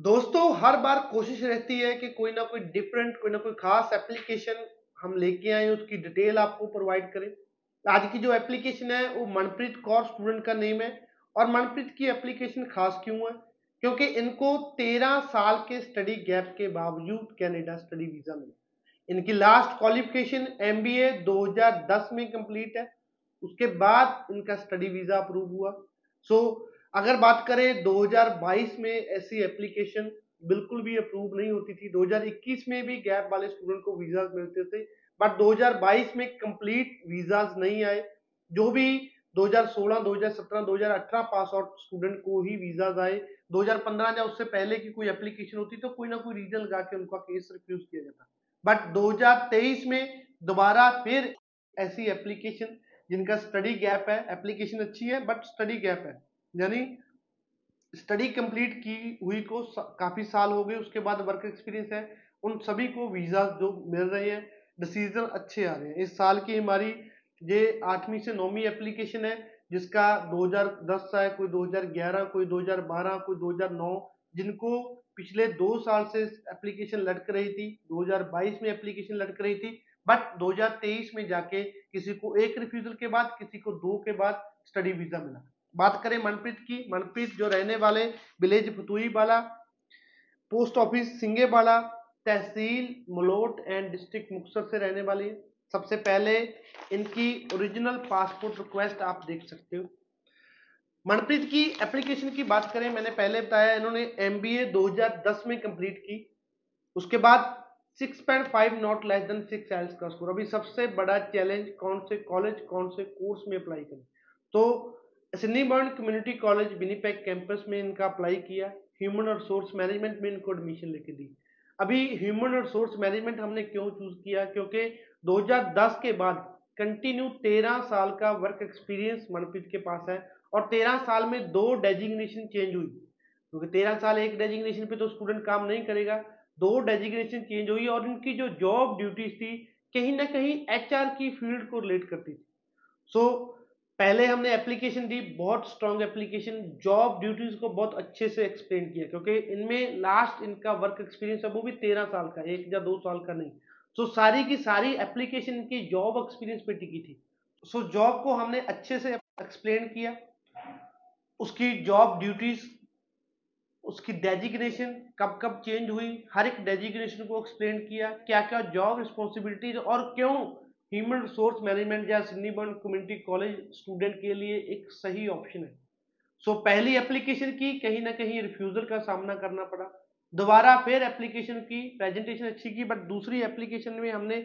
दोस्तों हर बार कोशिश रहती है कि कोई ना कोई डिफरेंट कोई ना कोई खास एप्लीकेशन हम लेके आए उसकी डिटेल आपको प्रोवाइड करें। आज की जो एप्लीकेशन है वो मनप्रीत कौर स्टूडेंट का नेम है और मनप्रीत की एप्लीकेशन खास क्यों है? क्योंकि इनको 13 साल के स्टडी गैप के बावजूद कनाडा स्टडी वीज़ा मिला। इनकी लास्ट क्वालिफिकेशन एमबीए 2010 में कंप्लीट है। उसके बाद इनका स्टडी वीज़ा अप्रूव हुआ। सो so, अगर बात करें 2022 में ऐसी एप्लीकेशन बिल्कुल भी अप्रूव नहीं होती थी। 2021 में भी गैप वाले स्टूडेंट को वीजाज मिलते थे बट 2022 में कंप्लीट वीजाज नहीं आए। जो भी 2016, 2017, 2018 पास आउट स्टूडेंट को ही वीजाज आए। 2015 या उससे पहले की कोई एप्लीकेशन होती तो कोई ना कोई रीजन लगा के उनका केस रिफ्यूज किया जाता। बट 2023 में दोबारा फिर ऐसी एप्लीकेशन जिनका स्टडी गैप है। एप्लीकेशन अच्छी है बट स्टडी गैप है। यानी स्टडी कंप्लीट की हुई को काफ़ी साल हो गए, उसके बाद वर्क एक्सपीरियंस है। उन सभी को वीज़ा जो मिल रहे हैं डिसीज़न अच्छे आ रहे हैं। इस साल की हमारी ये आठवीं से नौवीं एप्लीकेशन है, जिसका 2010 है कोई 2011 कोई 2012 कोई 2009 जिनको पिछले दो साल से एप्लीकेशन लटक रही थी 2022 में एप्लीकेशन लटक रही थी बट 2023 में जाके किसी को एक रिफ्यूजल के बाद, किसी को दो के बाद स्टडी वीज़ा मिला। बात करें मनप्रीत की, मनप्रीत जो रहने वाले विलेज फतुई वाला पोस्ट ऑफ़िस सिंगे वाला तहसील मलोट एंड डिस्ट्रिक्ट मुक्सर से रहने वाली है। सबसे पहले इनकी ओरिजिनल पासपोर्ट रिक्वेस्ट आप देख सकते हो। मनप्रीत की एप्लीकेशन की बात करें, मैंने पहले बताया इन्होंने एम बी 2010 में कंप्लीट की। उसके बाद 6.5 not less than six IELTS का स्कोर अभी सबसे बड़ा चैलेंज कौन से कॉलेज कौन से कोर्स में अप्लाई करें? तो Assiniboine community college Winnipeg campus में इनका अप्लाई किया। ह्यूमन रिसोर्स मैनेजमेंट में इनको एडमिशन लेके दी। अभी ह्यूमन रिसोर्स मैनेजमेंट हमने क्यों चूज़ किया? क्योंकि 2010 के बाद कंटिन्यू 13 साल का वर्क एक्सपीरियंस मनप्रीत के पास है और 13 साल में दो डेजिग्नेशन चेंज हुई। क्योंकि 13 साल एक डेजिग्नेशन पे तो स्टूडेंट काम नहीं करेगा। दो डेजिग्नेशन चेंज हुई और इनकी जो जॉब ड्यूटीज़ थी कहीं ना कहीं एचआर की फ़ील्ड को रिलेट करती थी। सो so, पहले हमने एप्लीकेशन दी बहुत स्ट्रॉन्ग एप्लीकेशन जॉब ड्यूटीज़ को बहुत अच्छे से एक्सप्लेन किया क्योंकि इनमें लास्ट इनका वर्क एक्सपीरियंस है वो भी तेरह साल का एक या दो साल का नहीं। सो so, सारी की सारी एप्लीकेशन की जॉब एक्सपीरियंस पे टिकी थी। सो so, जॉब को हमने अच्छे से एक्सप्लेन किया उसकी जॉब ड्यूटीज़ उसकी डेजिग्नेशन कब कब चेंज हुई हर एक डेजिग्नेशन को एक्सप्लेन किया क्या क्या जॉब रिस्पॉन्सिबिलिटीज और क्यों ह्यूमन रिसोर्स मैनेजमेंट या Sydney burn community college student के लिए एक सही ऑप्शन है। सो so, पहली एप्लीकेशन की कहीं ना कहीं रिफ्यूजल का सामना करना पड़ा। दोबारा फिर एप्लीकेशन की प्रेजेंटेशन अच्छी की बट दूसरी एप्लीकेशन में हमने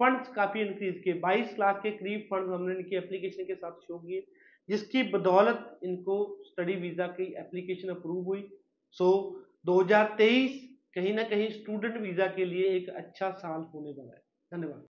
फंड्स काफ़ी इंक्रीज किए। 22 लाख के करीब फंड्स हमने इनकी एप्लीकेशन के साथ शो किए जिसकी बदौलत इनको स्टडी वीज़ा की एप्लीकेशन अप्रूव हुई। सो so, 2023 कहीं ना कहीं स्टूडेंट वीज़ा के लिए एक अच्छा साल होने वाला है। धन्यवाद।